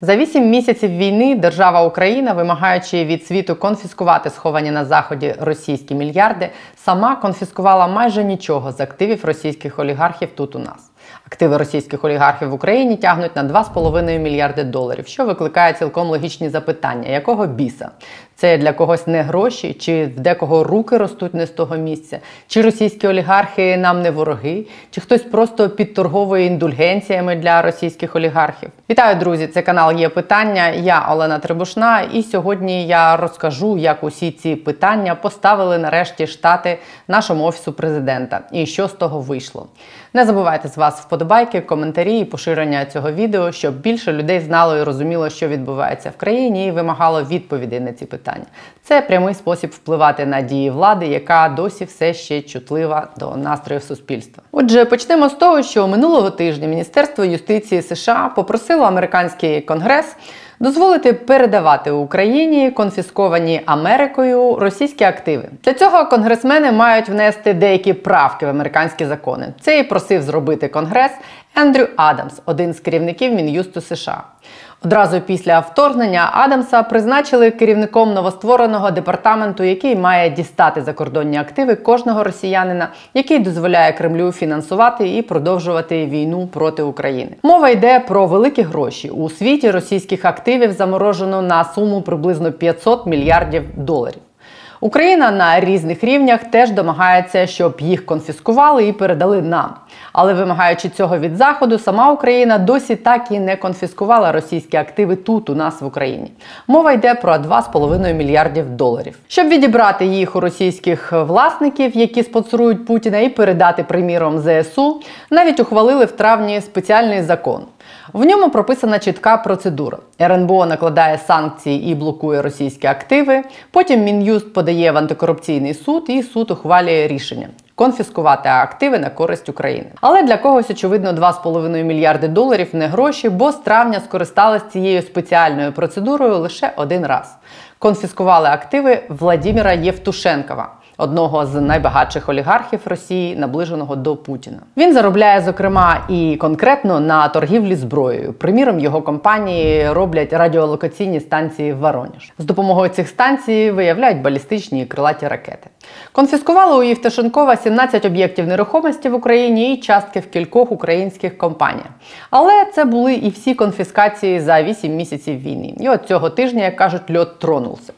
За вісім місяців війни держава Україна, вимагаючи від світу конфіскувати сховані на заході російські мільярди, сама конфіскувала майже нічого з активів російських олігархів тут у нас. Активи російських олігархів в Україні тягнуть на 2,5 мільярди доларів, що викликає цілком логічні запитання, якого біса? Це для когось не гроші, чи в декого руки ростуть не з того місця, чи російські олігархи нам не вороги, чи хтось просто підторговує індульгенціями для російських олігархів. Вітаю, друзі! Це канал є питання. Я Олена Трибушна, і сьогодні я розкажу, як усі ці питання поставили нарешті штати нашому офісу президента і що з того вийшло. Не забувайте з вас вподобайки, коментарі і поширення цього відео, щоб більше людей знало і розуміло, що відбувається в країні, і вимагало відповідей на ці питання. Це прямий спосіб впливати на дії влади, яка досі все ще чутлива до настроїв суспільства. Отже, почнемо з того, що минулого тижня Міністерство юстиції США попросило американський конгрес дозволити передавати Україні конфісковані Америкою російські активи. Для цього конгресмени мають внести деякі правки в американські закони. Це і просив зробити конгрес Ендрю Адамс, один з керівників Мін'юсту США. Одразу після вторгнення Адамса призначили керівником новоствореного департаменту, який має дістати закордонні активи кожного росіянина, який дозволяє Кремлю фінансувати і продовжувати війну проти України. Мова йде про великі гроші у світі російських активів заморожено на суму приблизно 500 мільярдів доларів. Україна на різних рівнях теж домагається, щоб їх конфіскували і передали нам. Але вимагаючи цього від заходу, сама Україна досі так і не конфіскувала російські активи тут, у нас в Україні. Мова йде про 2,5 мільярдів доларів. Щоб відібрати їх у російських власників, які спонсорують Путіна, і передати приміром ЗСУ, навіть ухвалили в травні спеціальний закон. В ньому прописана чітка процедура. РНБО накладає санкції і блокує російські активи. Потім мін'юст подає в антикорупційний суд, і суд ухвалює рішення. Конфіскувати активи на користь України. Але для когось, очевидно, 2,5 мільярди доларів не гроші, бо з травня скористались цією спеціальною процедурою лише один раз. Конфіскували активи Владіміра Євтушенкова одного з найбагатших олігархів Росії, наближеного до Путіна. Він заробляє зокрема і конкретно на торгівлі зброєю. Приміром, його компанії роблять радіолокаційні станції в Воронеж. З допомогою цих станцій виявляють балістичні і крилаті ракети. Конфіскували у Євтушенкова 17 об'єктів нерухомості в Україні і частки в кількох українських компаніях. Але це були і всі конфіскації за 8 місяців війни. І от цього тижня, як кажуть, льот тронулся.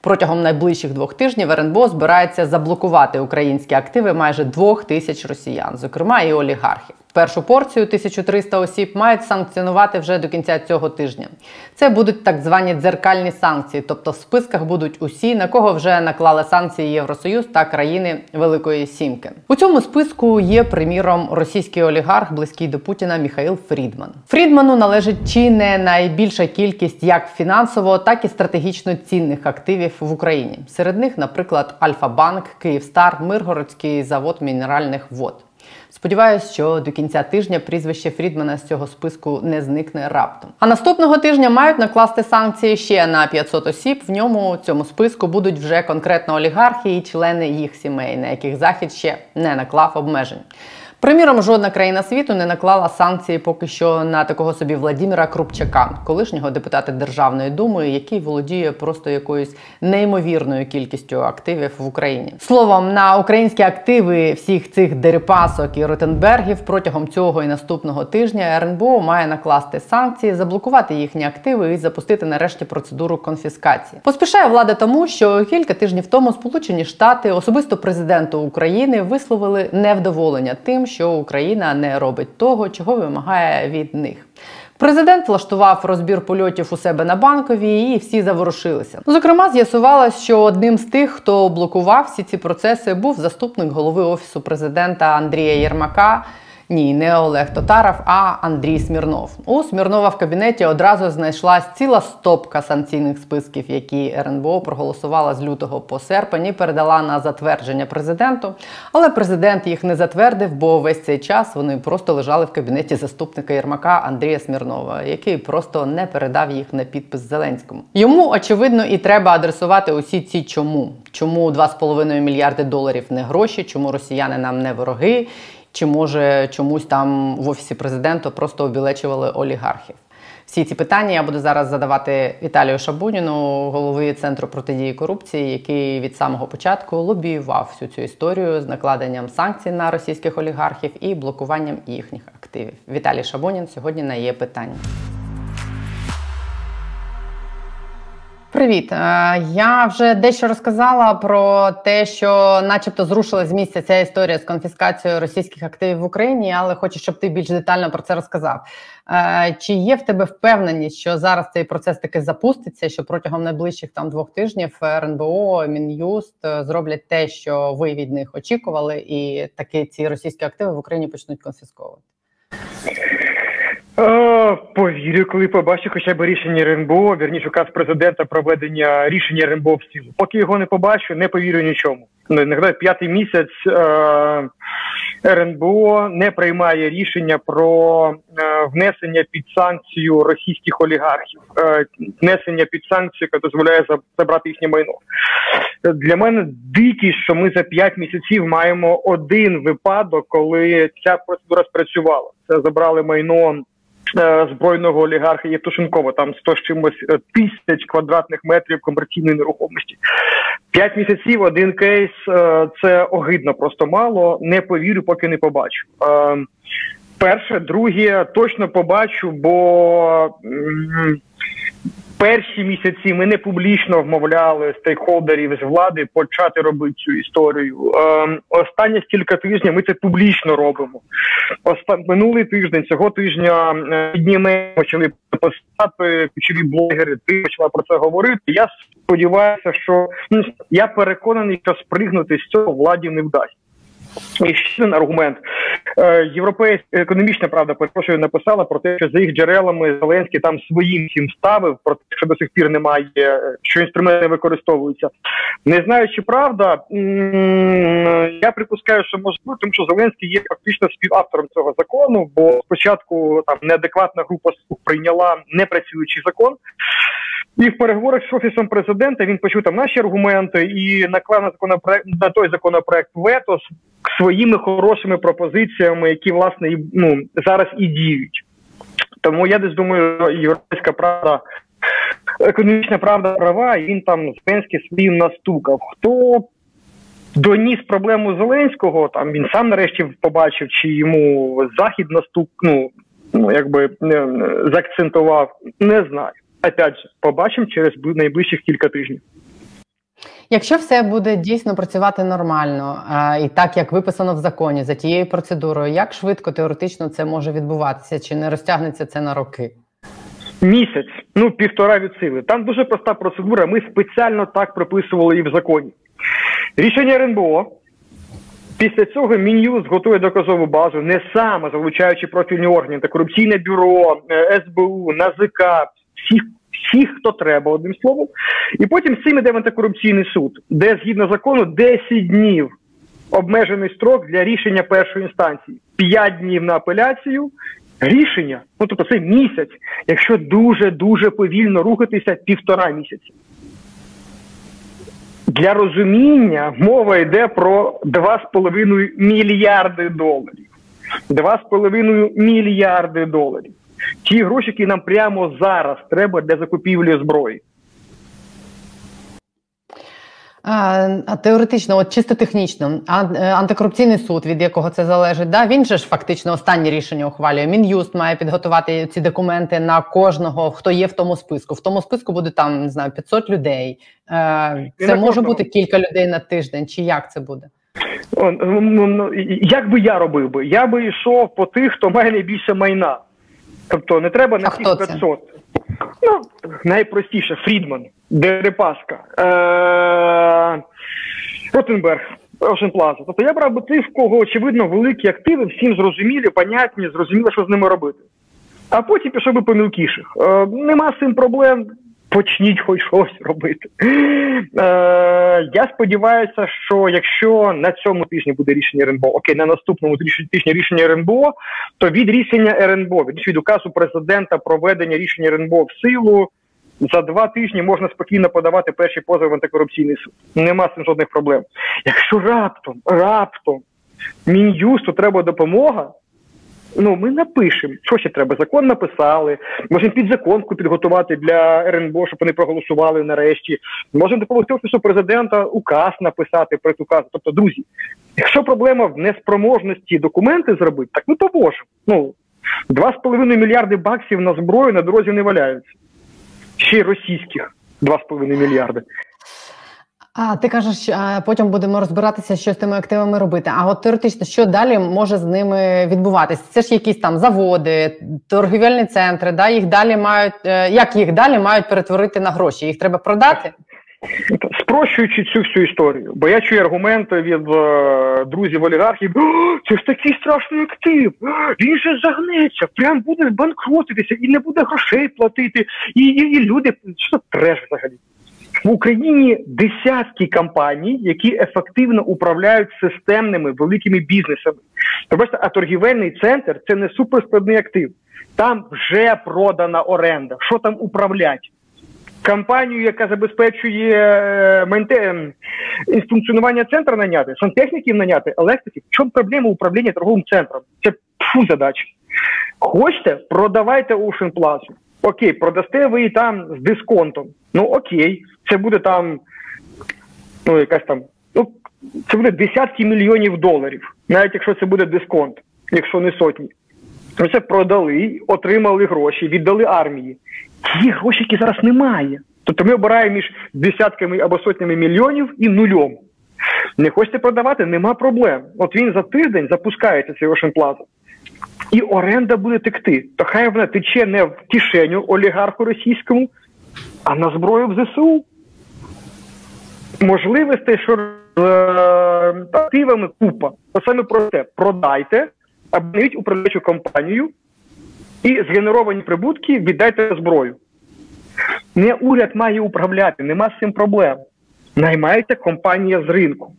Протягом найближчих двох тижнів РНБО збирається заблокувати українські активи майже двох тисяч росіян, зокрема і олігархів. Першу порцію 1300 осіб мають санкціонувати вже до кінця цього тижня. Це будуть так звані дзеркальні санкції, тобто в списках будуть усі, на кого вже наклали санкції Євросоюз та країни Великої Сімки. У цьому списку є, приміром, російський олігарх, близький до Путіна Міхаїл Фрідман. Фрідману належить чи не найбільша кількість як фінансово, так і стратегічно цінних активів в Україні. Серед них, наприклад, Альфа-Банк, Київстар, Миргородський завод мінеральних вод. Сподіваюсь, що до кінця тижня прізвище Фрідмана з цього списку не зникне раптом. А наступного тижня мають накласти санкції ще на 500 осіб. В ньому цьому списку будуть вже конкретно олігархи і члени їх сімей, на яких захід ще не наклав обмежень. Приміром, жодна країна світу не наклала санкції поки що на такого собі Владіміра Крупчака, колишнього депутата Державної думи, який володіє просто якоюсь неймовірною кількістю активів в Україні. Словом, на українські активи всіх цих дерипасок і Ротенбергів протягом цього і наступного тижня РНБО має накласти санкції, заблокувати їхні активи і запустити нарешті процедуру конфіскації. Поспішає влада тому, що кілька тижнів тому Сполучені Штати, особисто президенту України, висловили невдоволення тим що Україна не робить того, чого вимагає від них. Президент влаштував розбір польотів у себе на банковій, і всі заворушилися. Зокрема, з'ясувалось, що одним з тих, хто блокував всі ці процеси, був заступник голови офісу президента Андрія Єрмака. Ні, не Олег Тотаров, а Андрій Смірнов. У Смірнова в кабінеті одразу знайшлась ціла стопка санкційних списків, які РНБО проголосувала з лютого по серпень і передала на затвердження президенту. Але президент їх не затвердив, бо весь цей час вони просто лежали в кабінеті заступника Єрмака Андрія Смірнова, який просто не передав їх на підпис Зеленському. Йому очевидно і треба адресувати усі ці чому. Чому 2,5 мільярди доларів не гроші, чому росіяни нам не вороги, чи може чомусь там в офісі президента просто обілечували олігархів. Всі ці питання я буду зараз задавати Віталію Шабуніну, голови центру протидії корупції, який від самого початку лобіював всю цю історію з накладенням санкцій на російських олігархів і блокуванням їхніх активів. Віталій Шабунін сьогодні на є питання. Привіт, е, я вже дещо розказала про те, що, начебто, зрушила з місця ця історія з конфіскацією російських активів в Україні, але хочу, щоб ти більш детально про це розказав. Е, чи є в тебе впевненість, що зараз цей процес таки запуститься? Що протягом найближчих там двох тижнів РНБО Мін'юст е, зроблять те, що ви від них очікували, і таки ці російські активи в Україні почнуть конфісковувати? Е, повірю, коли побачу хоча б рішення РНБО, вірніше указ президента проведення рішення РНБО в силу. Поки його не побачу, не повірю нічому. Ну, нагадаю, п'ятий місяць е, РНБО не приймає рішення про е, внесення під санкцію російських олігархів, е, внесення під санкцію, яка дозволяє забрати їхнє майно. Для мене дикість, що ми за п'ять місяців маємо один випадок, коли ця процедура спрацювала. Це забрали майно. Е, збройного олігарха Євтушенкова, там 100 з чимось е, тисяч квадратних метрів комерційної нерухомості. П'ять місяців один кейс е, це огидно, просто мало. Не повірю, поки не побачу. Перше, друге, точно побачу, бо перші місяці ми не публічно вмовляли стейкхолдерів з влади почати робити цю історію. Е, Останні кілька тижнів ми це публічно робимо. Оста... Минулий тиждень цього тижня е, підніме почали писати ключові блогери. Ти почала про це говорити. Я сподіваюся, що ну, я переконаний, що спригнути з цього владі не вдасться. І ще один аргумент е, європейська економічна правда перепрошую написала про те, що за їх джерелами Зеленський там своїм всім ставив про те, що до сих пір немає, що інструменти використовуються. Не знаю, чи правда я припускаю, що може бути, тому що Зеленський є фактично співавтором цього закону, бо спочатку там неадекватна група прийняла непрацюючий закон. І в переговорах з офісом президента він почув там наші аргументи і наклав на законопроект на той законопроект вето з своїми хорошими пропозиціями, які власне ну зараз і діють. Тому я десь думаю, європейська правда, економічна правда права, і він там Зеленський своїм настукав. Хто доніс проблему Зеленського? Там він сам нарешті побачив, чи йому захід настук, ну, ну якби заакцентував, не знаю. Опять же, побачимо через найближчих кілька тижнів. Якщо все буде дійсно працювати нормально і так, як виписано в законі за тією процедурою, як швидко теоретично це може відбуватися? Чи не розтягнеться це на роки? Місяць, ну півтора від сили. Там дуже проста процедура. Ми спеціально так прописували і в законі. Рішення РНБО. Після цього Мін'юз готує доказову базу, не саме залучаючи профільні органи, антикорупційне бюро, е, СБУ, НАЗК, всіх всіх, хто треба, одним словом. І потім з цим іде в антикорупційний суд, де згідно закону 10 днів обмежений строк для рішення першої інстанції, 5 днів на апеляцію. Рішення, ну тобто це місяць, якщо дуже дуже повільно рухатися півтора місяці. Для розуміння мова йде про 2,5 мільярди доларів. 2,5 мільярди доларів ті гроші, які нам прямо зараз треба для закупівлі зброї. А, Теоретично, от чисто технічно, е, антикорупційний суд, від якого це залежить, да він же ж фактично останнє рішення ухвалює. Мін'юст має підготувати ці документи на кожного, хто є в тому списку. В тому списку буде там не знаю 500 людей. Е, це може бути кілька людей на тиждень. Чи як це буде? Ну, ну, як би я робив би? Я би йшов по тих, хто має найбільше майна. Тобто не треба на всіх 500. Ну, найпростіше Фрідман, Дерипаска, е- Ротенберг, Ошенплаза. Тобто я брав би тих, в кого, очевидно, великі активи, всім зрозумілі, понятні, зрозуміло, що з ними робити. А потім пішов би по мілкіших. Е, Нема з цим проблем почніть хоч щось робити. Е, Я сподіваюся, що якщо на цьому тижні буде рішення РНБО, окей, на наступному тижні рішення РНБО, то від рішення РНБО, від, від указу президента проведення рішення РНБО в силу. За два тижні можна спокійно подавати перші позови в антикорупційний суд. Нема з цим жодних проблем. Якщо раптом, раптом мін'юсту треба допомога, Ну ми напишемо, що ще треба. Закон написали. Можемо підзаконку підготувати для РНБО, щоб вони проголосували нарешті. Можемо допомогти офісу президента указ написати про указ. Тобто, друзі, якщо проблема в неспроможності документи зробити, так ми поможемо. Ну два з половиною мільярди баксів на зброю на дорозі не валяються. Ще й російських два з половиною мільярди. А ти кажеш, потім будемо розбиратися, що з тими активами робити. А от теоретично, що далі може з ними відбуватися? Це ж якісь там заводи, торгівельні центри, да їх далі мають е, як їх далі мають перетворити на гроші? Їх треба продати? Спрощуючи цю всю історію, бо я чую аргументи від е, друзів олігархів: це ж такий страшний актив, він же загнеться, прям буде банкротитися і не буде грошей платити, і і, і люди що треш взагалі. В Україні десятки компаній, які ефективно управляють системними великими бізнесами. Тобто, а торгівельний центр це не суперскладний актив. Там вже продана оренда. Що там управлять? Компанію, яка забезпечує е, менте, функціонування центру наняти, сантехніків наняти, електриків. В чому проблема управління торговим центром? Це фу задача. Хочете, продавайте Ocean Plaza. Окей, продасте ви її там з дисконтом. Ну окей, це буде там, ну якась там, ну це буде десятки мільйонів доларів, навіть якщо це буде дисконт, якщо не сотні. Ми це продали, отримали гроші, віддали армії. Ті гроші, які зараз немає. Тобто ми обираємо між десятками або сотнями мільйонів і нульом. Не хочете продавати, нема проблем. От він за тиждень запускається цей Ocean Plaza. І оренда буде текти. То хай вона тече не в кишеню олігарху російському, а на зброю в ЗСУ. Можливостей, що е, активами купа. То саме про те, продайте, обновіть управляючу компанію і згенеровані прибутки віддайте зброю. Не уряд має управляти, нема з цим проблем. Наймається компанія з ринку.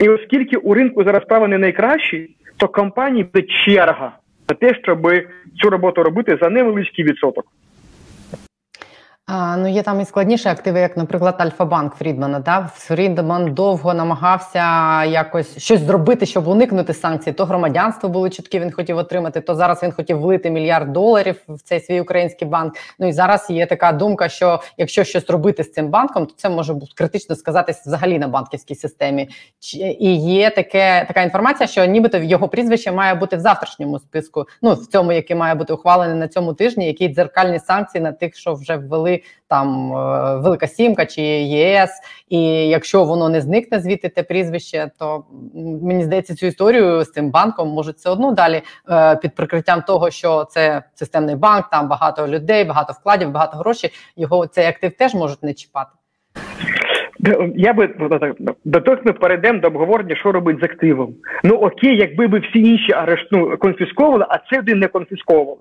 І оскільки у ринку зараз справи не найкращі, то компанії буде черга за те, щоб цю роботу робити за невеличкий відсоток. А, Ну, є там і складніші активи, як, наприклад, Альфа-банк Фрідмана. Да? Фрідман довго намагався якось щось зробити, щоб уникнути санкцій. То громадянство було чітке, він хотів отримати, то зараз він хотів влити мільярд доларів в цей свій український банк. Ну і зараз є така думка, що якщо щось робити з цим банком, то це може бути критично сказатись взагалі на банківській системі. І є таке така інформація, що нібито його прізвище має бути в завтрашньому списку. Ну в цьому, який має бути ухвалений на цьому тижні, які дзеркальні санкції на тих, що вже ввели там е, Велика Сімка чи ЄС, і якщо воно не зникне звідти те прізвище, то мені здається, цю історію з цим банком можуть все одно далі е, під прикриттям того, що це системний банк, там багато людей, багато вкладів, багато грошей. Його цей актив теж можуть не чіпати. Я би до того ми перейдемо до обговорення, що робить з активом. Ну окей, якби ви всі інші арешт, ну, конфісковували, а це один не конфісковували.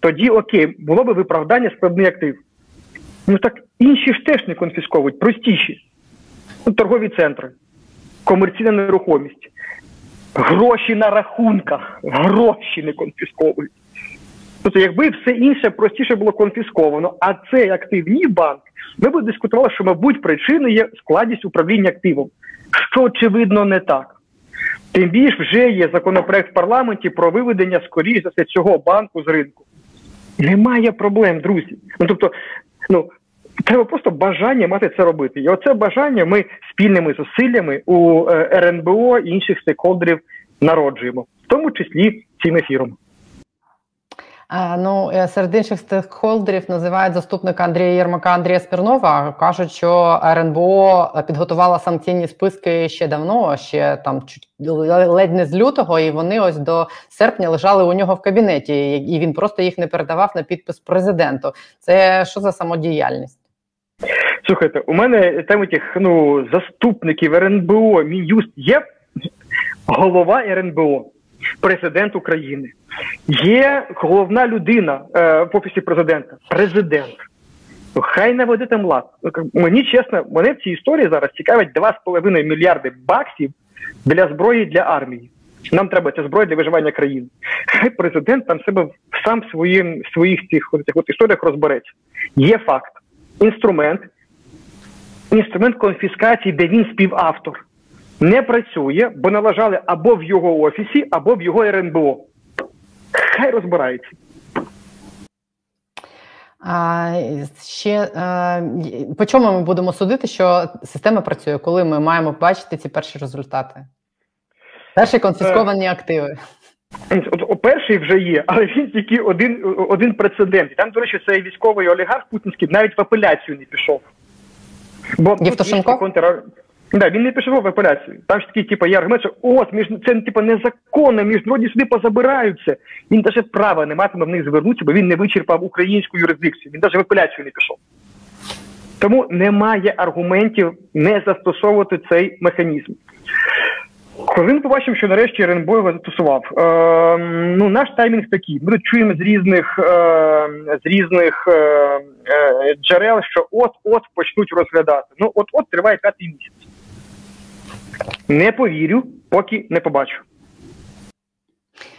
Тоді окей, було б виправдання складний актив. Ну так інші ж теж не конфісковують, простіші. Ну, Торгові центри, комерційна нерухомість, гроші на рахунках, гроші не конфісковують. Тобто, якби все інше простіше було конфісковано, а цей активні банк, ми б дискутували, що, мабуть, причиною є складність управління активом, що очевидно не так. Тим більше вже є законопроект в парламенті про виведення скоріш за все цього банку з ринку. Немає проблем, друзі. Ну тобто, ну треба просто бажання мати це робити. І оце бажання ми спільними зусиллями у е, РНБО і інших стейкхолдерів народжуємо, в тому числі цим ефіром. Ну е, серед інших стейкхолдерів називають заступника Андрія Єрмака Андрія Спірнова. кажуть, що РНБО підготувала санкційні списки ще давно, ще там ледь не з лютого, і вони ось до серпня лежали у нього в кабінеті, і він просто їх не передавав на підпис президенту. Це що за самодіяльність? Слухайте, у мене там тих ну заступників РНБО, Мін'юст є голова РНБО, президент України. Є головна людина е, в офісі президента, президент. Хай наведе там лад. Мені чесно, мене в цій історії зараз цікавить 2,5 мільярди баксів для зброї для армії. Нам треба ця зброя для виживання країни. Хай президент там себе сам своїм своїх цих от історіях розбереться. Є факт, інструмент, інструмент конфіскації, де він співавтор, не працює, бо налажали або в його офісі, або в його РНБО. хай розбирається. А, Ще а, по чому ми будемо судити, що система працює, коли ми маємо бачити ці перші результати? Перші конфісковані активи. От перший вже є, але він тільки один один прецедент. Там, до речі, цей військовий олігарх путінський навіть в апеляцію не пішов. Бо Євтушенко? Контр... Да, він не пішов в апеляцію. Там ж такий, типу, є аргумент, що от між це типу, незаконно, міжнародні суди позабираються. Він навіть права не матиме в них звернутися, бо він не вичерпав українську юрисдикцію. Він навіть в апеляцію не пішов. Тому немає аргументів не застосовувати цей механізм. Коли ми побачимо, що нарешті РНБО його застосував, е, ну наш таймінг такий. Ми чуємо з різних е, з різних е, е, джерел, що от-от почнуть розглядати. Ну, от-от триває п'ятий місяць. Не повірю, поки не побачу.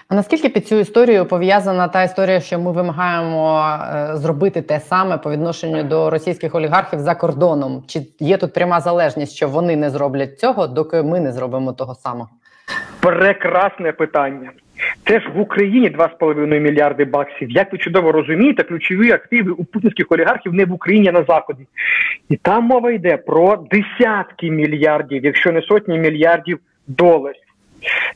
А наскільки під цю історію пов'язана та історія, що ми вимагаємо е, зробити те саме по відношенню до російських олігархів за кордоном? Чи є тут пряма залежність, що вони не зроблять цього, доки ми не зробимо того самого? Прекрасне питання. Це ж в Україні 2,5 мільярди баксів. Як ви чудово розумієте, ключові активи у путінських олігархів не в Україні, а на Заході. І там мова йде про десятки мільярдів, якщо не сотні мільярдів доларів.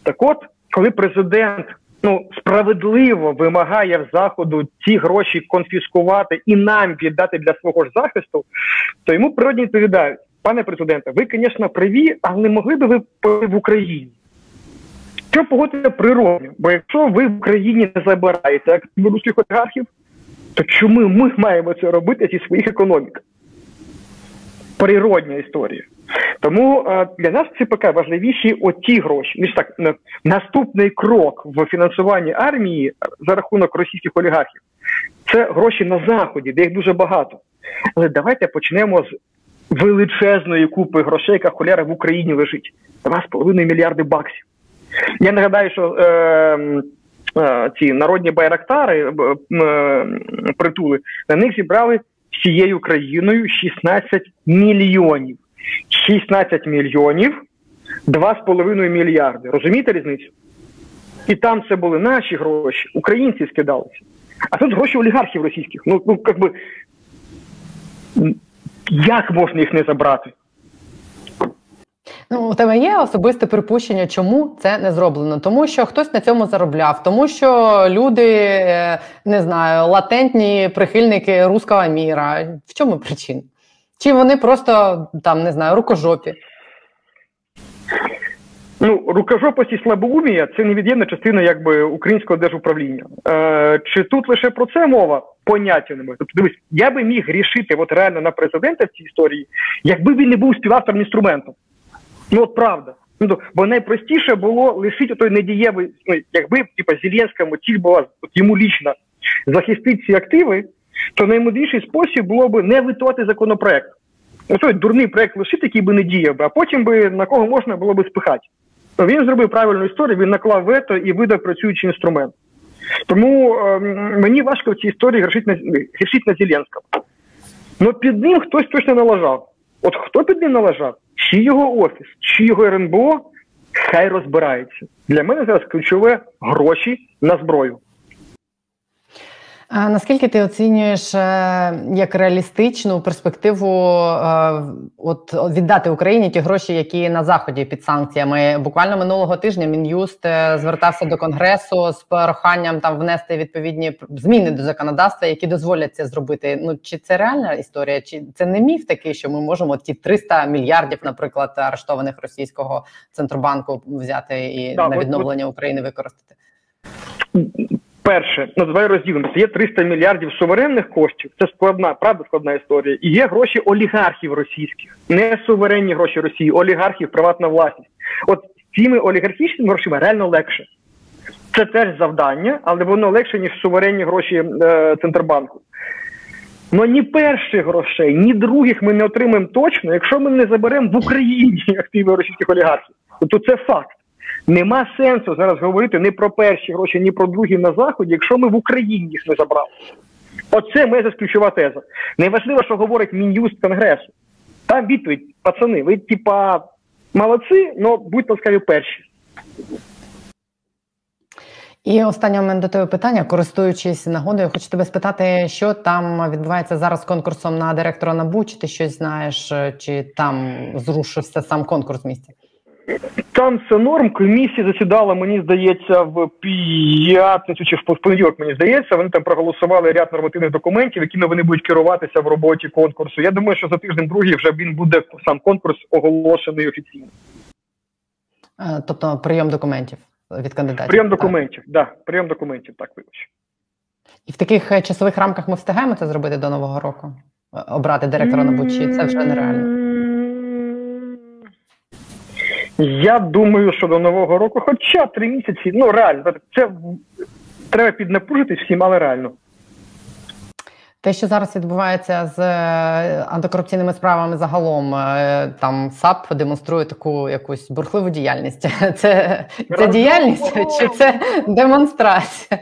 Так от, коли президент ну справедливо вимагає в заходу ці гроші конфіскувати і нам віддати для свого ж захисту, то йому природні відповідають, пане президенте, ви, звісно, праві, але не могли би ви в Україні. Що погодиться природньо? Бо якщо ви в Україні не забираєте активи руських олігархів, то чому ми маємо це робити зі своїх економік? Природня історія. Тому для нас в ЦПК важливіші оті гроші. Ніж так наступний крок в фінансуванні армії за рахунок російських олігархів це гроші на заході, де їх дуже багато. Але давайте почнемо з величезної купи грошей, яка холяра в Україні лежить 2,5 мільярди баксів. Я нагадаю, що е, е, ці народні байрактари е, е, притули на них зібрали всією країною 16 мільйонів. 16 мільйонів 2,5 мільярди. Розумієте різницю? І там це були наші гроші, українці скидалися. А тут гроші олігархів російських. Ну, ну як би, як можна їх не забрати? Ну, у тебе є особисте припущення, чому це не зроблено? Тому що хтось на цьому заробляв, тому що люди е, не знаю, латентні прихильники руского міра. В чому причина? Чи вони просто там не знаю, рукожопі? Ну, рукожопость і слабоумія це невід'ємна частина якби українського держуправління. Е, Чи тут лише про це мова? Поняття немає. Тобто, дивись, я би міг рішити от реально на президента в цій історії, якби він не був співавтором інструменту. Ну от правда. Ну, Бо найпростіше було лишити той недієвий, ну, якби типа Зеленському ціль була от йому лічно захистити ці активи, то наймудріший спосіб було б не витувати законопроект. Отой дурний проект лишити, який би не діяв, а потім би на кого можна було би спихати. То він зробив правильну історію, він наклав вето і видав працюючий інструмент. Тому е, мені важко в цій історії грішити на грішити на Зеленського. Ну під ним хтось точно налажав. От хто під ним налажав? Чи його офіс, чи його РНБО, хай розбирається. Для мене зараз ключове гроші на зброю. А Наскільки ти оцінюєш е, як реалістичну перспективу е, от віддати Україні ті гроші, які на заході під санкціями? Буквально минулого тижня мін'юст е, звертався до конгресу з проханням там внести відповідні зміни до законодавства, які дозволять це зробити. Ну чи це реальна історія? Чи це не міф такий, що ми можемо ті 300 мільярдів, наприклад, арештованих російського центробанку взяти і да, на відновлення України використати? Перше, ну давай розділимося. Є 300 мільярдів суверенних коштів. Це складна, правда, складна історія. І є гроші олігархів російських, не суверенні гроші Росії, олігархів, приватна власність. От цими олігархічними грошима реально легше. Це теж завдання, але воно легше, ніж суверенні гроші е, Центробанку. Ну ні перших грошей, ні других ми не отримаємо точно, якщо ми не заберемо в Україні активи російських олігархів. Тобто це факт. Нема сенсу зараз говорити не про перші гроші, ні про другі на заході, якщо ми в Україні їх не забрали. Оце моя ключова теза. Неважливо, що говорить мін'юст конгресу. Там відповідь, пацани, ви типа молодці, але будьте ласкаві перші. І останнє у мене до тебе питання, користуючись нагодою, хочу тебе спитати, що там відбувається зараз з конкурсом на директора НАБУ, чи ти щось знаєш, чи там зрушився сам конкурс в місті? Там все норм. Комісія засідала, мені здається, в п'ятницю чи в понеділок, мені здається, вони там проголосували ряд нормативних документів, якими вони будуть керуватися в роботі конкурсу. Я думаю, що за тиждень другий вже він буде сам конкурс оголошений офіційно. Тобто прийом документів від кандидатів. Прийом документів, так. Да, прийом документів, так вибач. І в таких е, часових рамках ми встигаємо це зробити до Нового року? Е, обрати директора НАБУ, чи це вже нереально? Я думаю, що до Нового року, хоча три місяці, ну реально, це треба піднапружити всім, але реально. Те, що зараз відбувається з е, антикорупційними справами загалом, е, там САП демонструє таку якусь бурхливу діяльність. Це це діяльність чи це демонстрація?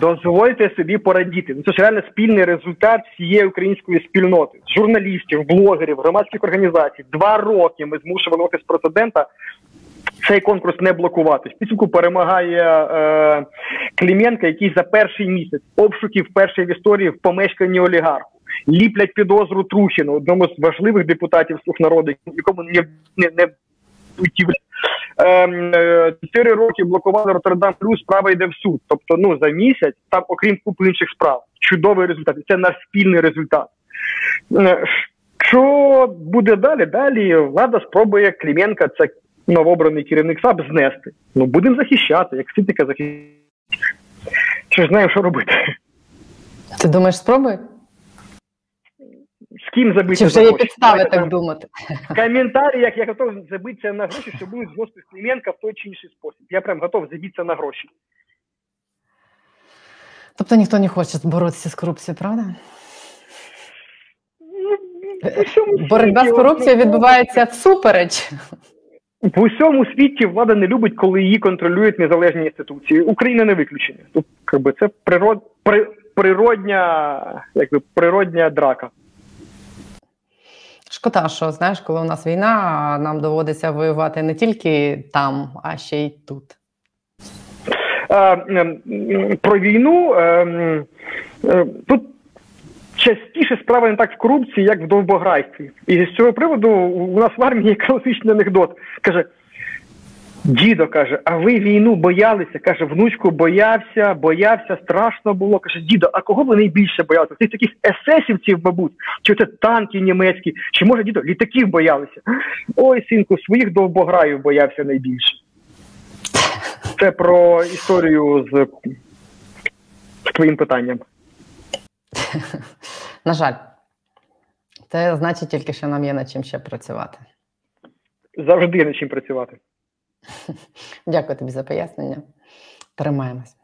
Дозвольте собі порадіти. Ну, це ж реально спільний результат всієї української спільноти, журналістів, блогерів, громадських організацій. Два роки ми змушували офіс президента цей конкурс не блокувати. В підсумку перемагає е, Кліменка, який за перший місяць обшуків першої в історії в помешканні олігарху. Ліплять підозру Трухіну, одному з важливих депутатів слуг народу, якому не не, не ем, е, Чотири роки блокували Роттердам Плюс, справа йде в суд. Тобто, ну за місяць, там, окрім купи інших справ, чудовий результат. Це наш спільний результат. Е, що буде далі? Далі влада спробує Кліменка, це новообраний керівник САП знести. Ну будемо захищати, як ситника захищати. Чи ж знаємо, що робити? Ти думаєш, спробуй? З ким забитися Чи вже є підстави так думати? В коментарях я готов забитися на гроші, що будуть зносити Клименка в той чи інший спосіб. Я прям готов забитися на гроші. Тобто ніхто не хоче боротися з корупцією, правда? Ну, Боротьба з корупцією відбувається всупереч. В усьому світі влада не любить, коли її контролюють незалежні інституції. Україна не виключення. Тут якби це природ, при, природня, якби природня драка. Шкода, що знаєш, коли у нас війна, нам доводиться воювати не тільки там, а ще й тут. Про війну ем, е, тут частіше справа не так в корупції, як в довбограйстві. І з цього приводу у нас в армії є класичний анекдот. Каже, дідо каже, а ви війну боялися? Каже, внучку боявся, боявся, страшно було. Каже, дідо, а кого ви найбільше боялися? Цих таких есесівців, мабуть, чи це танки німецькі, чи може дідо літаків боялися? Ой, синку, своїх довбограїв боявся найбільше. Це про історію з, з твоїм питанням. На жаль, це значить тільки, що нам є над чим ще працювати. Завжди є над чим працювати. Дякую тобі за пояснення. Тримаємось.